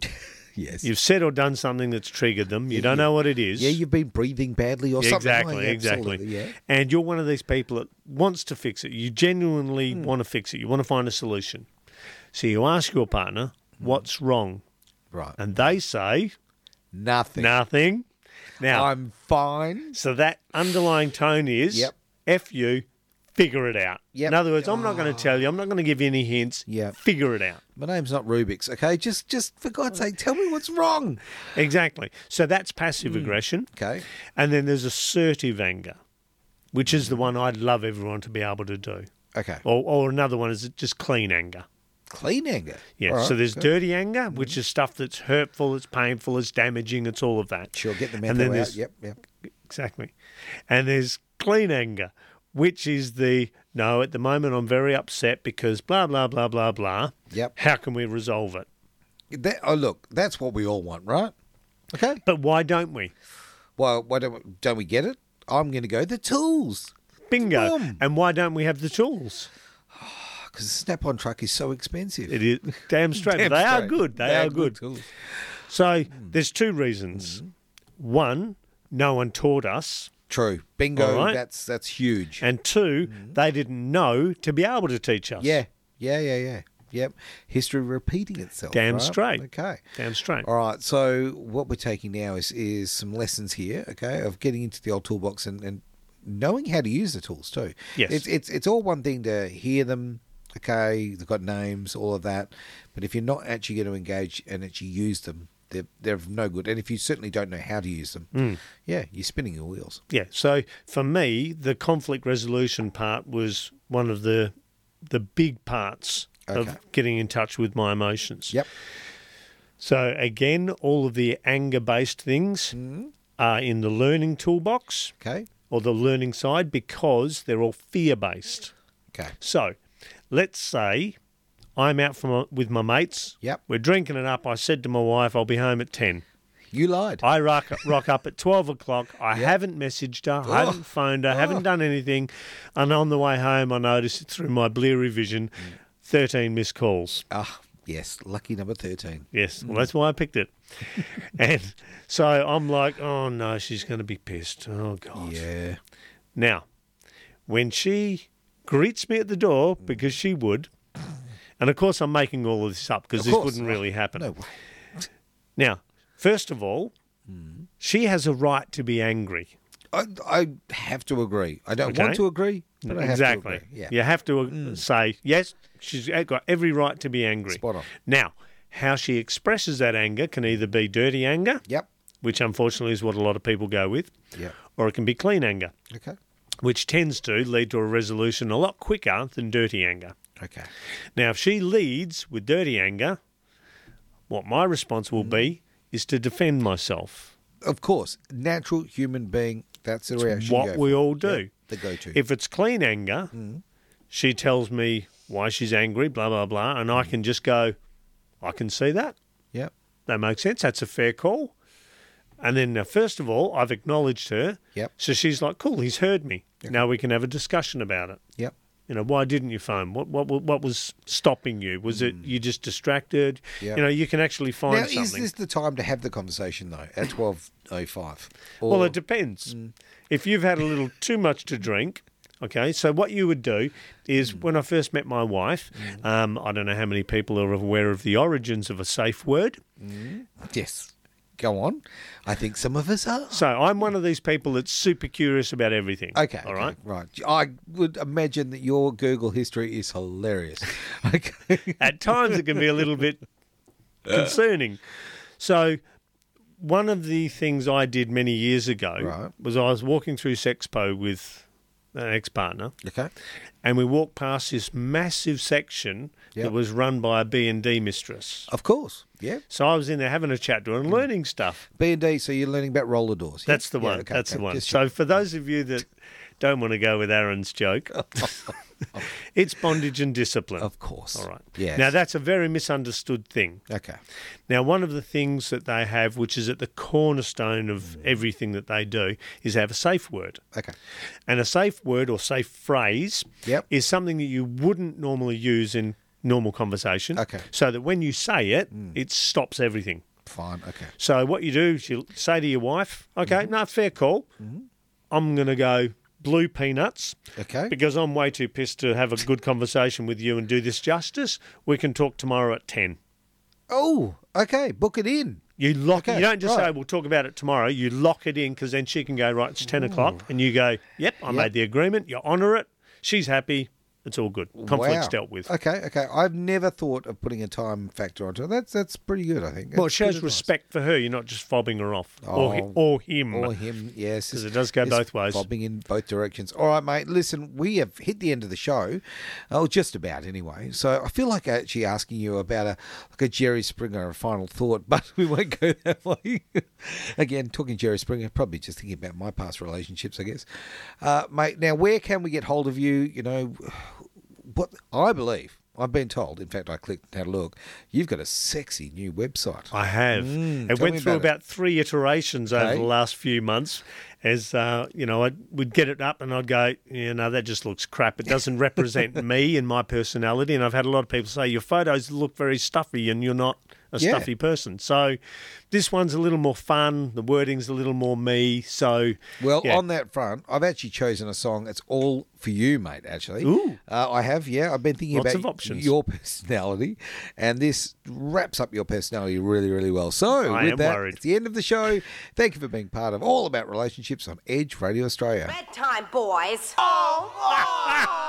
Speaker 2: (laughs)
Speaker 1: Yes.
Speaker 2: You've said or done something that's triggered them. You don't know what it is.
Speaker 1: yeah, you've been breathing badly or
Speaker 2: Yeah,
Speaker 1: something.
Speaker 2: exactly,
Speaker 1: like that.
Speaker 2: exactly.
Speaker 1: Absolutely, Yeah.
Speaker 2: And you're one of these people that wants to fix it. You genuinely
Speaker 1: Hmm.
Speaker 2: want to fix it. You want to find a solution. So you ask your partner, what's wrong?
Speaker 1: Right.
Speaker 2: And they say,
Speaker 1: Nothing.
Speaker 2: nothing. Now,
Speaker 1: I'm fine.
Speaker 2: so that underlying tone is,
Speaker 1: Yep.
Speaker 2: F you, figure it out.
Speaker 1: Yep.
Speaker 2: In other words, I'm not going to tell you, I'm not going to give you any hints.
Speaker 1: Yeah.
Speaker 2: Figure it out.
Speaker 1: My name's not Rubik's. Okay. Just, just for God's sake, tell me what's wrong.
Speaker 2: Exactly. So that's passive hmm. aggression.
Speaker 1: Okay.
Speaker 2: And then there's assertive anger, which is the one I'd love everyone to be able to do.
Speaker 1: Okay.
Speaker 2: Or, or another one is just clean anger.
Speaker 1: Clean anger.
Speaker 2: Yeah.
Speaker 1: Right,
Speaker 2: so there's
Speaker 1: okay.
Speaker 2: dirty anger, mm-hmm. which is stuff that's hurtful, it's painful, it's damaging, it's all of that.
Speaker 1: Sure. Get the
Speaker 2: And
Speaker 1: mental
Speaker 2: then
Speaker 1: out. Yep. Yep.
Speaker 2: Exactly. And there's clean anger, which is the no, at the moment I'm very upset because blah, blah, blah, blah, blah.
Speaker 1: Yep.
Speaker 2: How can we resolve it?
Speaker 1: That, oh, look, that's what we all want, right? Okay.
Speaker 2: But why don't we?
Speaker 1: Well, why don't we, don't we get it? I'm going to go the tools
Speaker 2: Bingo.
Speaker 1: Boom.
Speaker 2: And why don't we have the tools?
Speaker 1: Because the Snap-on truck is so expensive.
Speaker 2: It is (laughs) damn straight.
Speaker 1: Damn
Speaker 2: they are good. They
Speaker 1: They're
Speaker 2: are good.
Speaker 1: tools.
Speaker 2: So
Speaker 1: Hmm.
Speaker 2: there's two reasons. One, no one taught us,
Speaker 1: True. Bingo.
Speaker 2: Right.
Speaker 1: That's that's huge.
Speaker 2: and 2 they didn't know to be able to teach us.
Speaker 1: Yeah. Yeah. Yeah. Yeah. Yep. History repeating itself.
Speaker 2: Damn
Speaker 1: right?
Speaker 2: straight.
Speaker 1: Okay.
Speaker 2: Damn straight.
Speaker 1: All right. So what we're taking now is is some lessons here. Okay, of getting into the old toolbox and, and knowing how to use the tools too.
Speaker 2: Yes.
Speaker 1: It's it's it's all one thing to hear them. Okay, they've got names, all of that, but if you're not actually going to engage and actually use them, they're they're of no good. And if you certainly don't know how to use them,
Speaker 2: Mm.
Speaker 1: yeah, you're spinning your wheels.
Speaker 2: Yeah. So for me, the conflict resolution part was one of the the big parts
Speaker 1: Okay.
Speaker 2: of getting in touch with my emotions.
Speaker 1: Yep.
Speaker 2: So again, all of the anger based things
Speaker 1: Mm.
Speaker 2: are in the learning toolbox
Speaker 1: Okay.
Speaker 2: or the learning side because they're all fear based.
Speaker 1: Okay.
Speaker 2: So let's say I'm out from with my mates.
Speaker 1: Yep.
Speaker 2: We're drinking it up. I said to my wife, I'll be home at 10.
Speaker 1: You lied.
Speaker 2: I rock, rock up at 12 o'clock. I haven't messaged her, I haven't phoned her,
Speaker 1: Oh.
Speaker 2: haven't done anything. And on the way home, I noticed through my bleary vision 13 missed calls.
Speaker 1: Ah, yes. Lucky number thirteen.
Speaker 2: Yes, well, that's why I picked it. (laughs) and so I'm like, oh no, she's going to be pissed. Oh, God.
Speaker 1: Yeah.
Speaker 2: Now, when she greets me at the door,
Speaker 1: Mm.
Speaker 2: because she would, and of course I'm making all of this up because this
Speaker 1: course.
Speaker 2: wouldn't really happen.
Speaker 1: No way.
Speaker 2: Now, first of all,
Speaker 1: Mm.
Speaker 2: she has a right to be angry.
Speaker 1: I, I have to agree. I don't
Speaker 2: Okay.
Speaker 1: want to agree, but I have
Speaker 2: exactly.
Speaker 1: to agree. Yeah. Mm.
Speaker 2: You have to uh, say, yes, she's got every right to be angry.
Speaker 1: Spot on.
Speaker 2: Now, how she expresses that anger can either be dirty anger,
Speaker 1: Yep.
Speaker 2: which unfortunately is what a lot of people go with,
Speaker 1: Yep.
Speaker 2: or it can be clean anger,
Speaker 1: Okay.
Speaker 2: Which tends to lead to a resolution a lot quicker than dirty anger.
Speaker 1: Okay.
Speaker 2: Now, if she leads with dirty anger, what my response will be is to defend myself.
Speaker 1: Of course, natural human being. That's the reaction.
Speaker 2: what we all do.
Speaker 1: Yep, the go-to.
Speaker 2: If it's clean anger, she tells me why she's angry, blah, blah, blah, and I can just go, I can see that.
Speaker 1: yep.
Speaker 2: That makes sense. That's a fair call. And then, uh, first of all, I've acknowledged her.
Speaker 1: Yep.
Speaker 2: So she's like, cool, he's heard me. Now we can have a discussion about it.
Speaker 1: Yep.
Speaker 2: You know, why didn't you phone? What what what was stopping you? Was it hmm. you just distracted?
Speaker 1: Yeah.
Speaker 2: You know, you can actually find something.
Speaker 1: Now, is this the time to have the conversation though? At twelve oh five.
Speaker 2: Well, it depends. Hmm. If you've had a little (laughs) too much to drink, okay. So what you would do is, hmm. when I first met my wife, um, I don't know how many people are aware of the origins of a safe word.
Speaker 1: yes. Go on. I think some of us are.
Speaker 2: So I'm one of these people that's super curious about everything.
Speaker 1: Okay.
Speaker 2: all
Speaker 1: okay,
Speaker 2: right.
Speaker 1: Right. I would imagine that your Google history is hilarious. Okay. (laughs)
Speaker 2: At times it can be a little bit (laughs) concerning. So one of the things I did many years ago
Speaker 1: Right.
Speaker 2: was I was walking through Sexpo with an ex-partner.
Speaker 1: okay.
Speaker 2: and we walked past this massive section
Speaker 1: Yep.
Speaker 2: that was run by a B&D mistress.
Speaker 1: Of course. Yeah.
Speaker 2: So I was in there having a chat to her and learning stuff.
Speaker 1: B and D. So you're learning about roller doors. yeah?
Speaker 2: That's the
Speaker 1: Yeah,
Speaker 2: one.
Speaker 1: okay,
Speaker 2: That's
Speaker 1: okay,
Speaker 2: the one.
Speaker 1: just
Speaker 2: So for those of you that don't want to go with Aaron's joke, (laughs) it's bondage and discipline.
Speaker 1: Of course.
Speaker 2: All right.
Speaker 1: Yes.
Speaker 2: Now that's a very misunderstood thing.
Speaker 1: Okay.
Speaker 2: Now one of the things that they have, which is at the cornerstone
Speaker 1: Mm.
Speaker 2: of everything that they do, is have a safe word.
Speaker 1: Okay.
Speaker 2: And a safe word or safe phrase
Speaker 1: Yep.
Speaker 2: is something that you wouldn't normally use in normal conversation.
Speaker 1: Okay. Mm.
Speaker 2: So that when you say it, it stops everything.
Speaker 1: Fine. Okay.
Speaker 2: So what you do is you say to your wife, okay,
Speaker 1: Mm-hmm.
Speaker 2: no, fair call. I'm going to go blue peanuts
Speaker 1: Okay.
Speaker 2: because I'm way too pissed to have a good conversation with you and do this justice. We can talk tomorrow at 10.
Speaker 1: Oh. Okay. Book it in.
Speaker 2: You lock
Speaker 1: Okay,
Speaker 2: You don't just say we'll talk about it tomorrow. You lock it in because then she can go right. It's ten o'clock, and you go, "Yep, I made the agreement." You honour it. She's happy. It's all good. Conflicts
Speaker 1: Wow.
Speaker 2: dealt with.
Speaker 1: Okay, okay. I've never thought of putting a time factor onto it. That's that's pretty good, I think.
Speaker 2: Well, it shows respect for her. You're not just fobbing her off, or, hi-
Speaker 1: Oh,
Speaker 2: or him.
Speaker 1: Or him, yes.
Speaker 2: 'Cause it does go both ways.
Speaker 1: Fobbing in both directions. All right, mate. Listen, we have hit the end of the show. Oh, just about anyway. So I feel like actually asking you about a like a Jerry Springer, a final thought, (laughs) but we won't go that way. (laughs) Again, talking Jerry Springer, probably just thinking about my past relationships, I guess. Uh, mate, now where can we get hold of you? You know, what I believe. I've been told. In fact, I clicked and had a look. You've got a sexy new website.
Speaker 2: I have.
Speaker 1: Mm,
Speaker 2: it went through
Speaker 1: about
Speaker 2: about three iterations over the last few months, as uh, you know, I would get it up and I'd go, you know, that just looks crap. It doesn't represent (laughs) me and my personality. And I've had a lot of people say your photos look very stuffy and you're not a
Speaker 1: Yeah.
Speaker 2: stuffy person. So this one's a little more fun. The wording's a little more me. So
Speaker 1: Well,
Speaker 2: yeah.
Speaker 1: on that front, I've actually chosen a song. It's all for you, mate. Actually,
Speaker 2: Ooh.
Speaker 1: uh, I have. Yeah, I've been thinking
Speaker 2: Lots
Speaker 1: about
Speaker 2: of
Speaker 1: your (laughs) personality, and this wraps up your personality really, really well. So,
Speaker 2: I
Speaker 1: with
Speaker 2: am
Speaker 1: that,
Speaker 2: worried.
Speaker 1: it's the end of the show. Thank you for being part of All About Relationships on Edge Radio Australia.
Speaker 3: Bedtime, boys.
Speaker 4: Oh,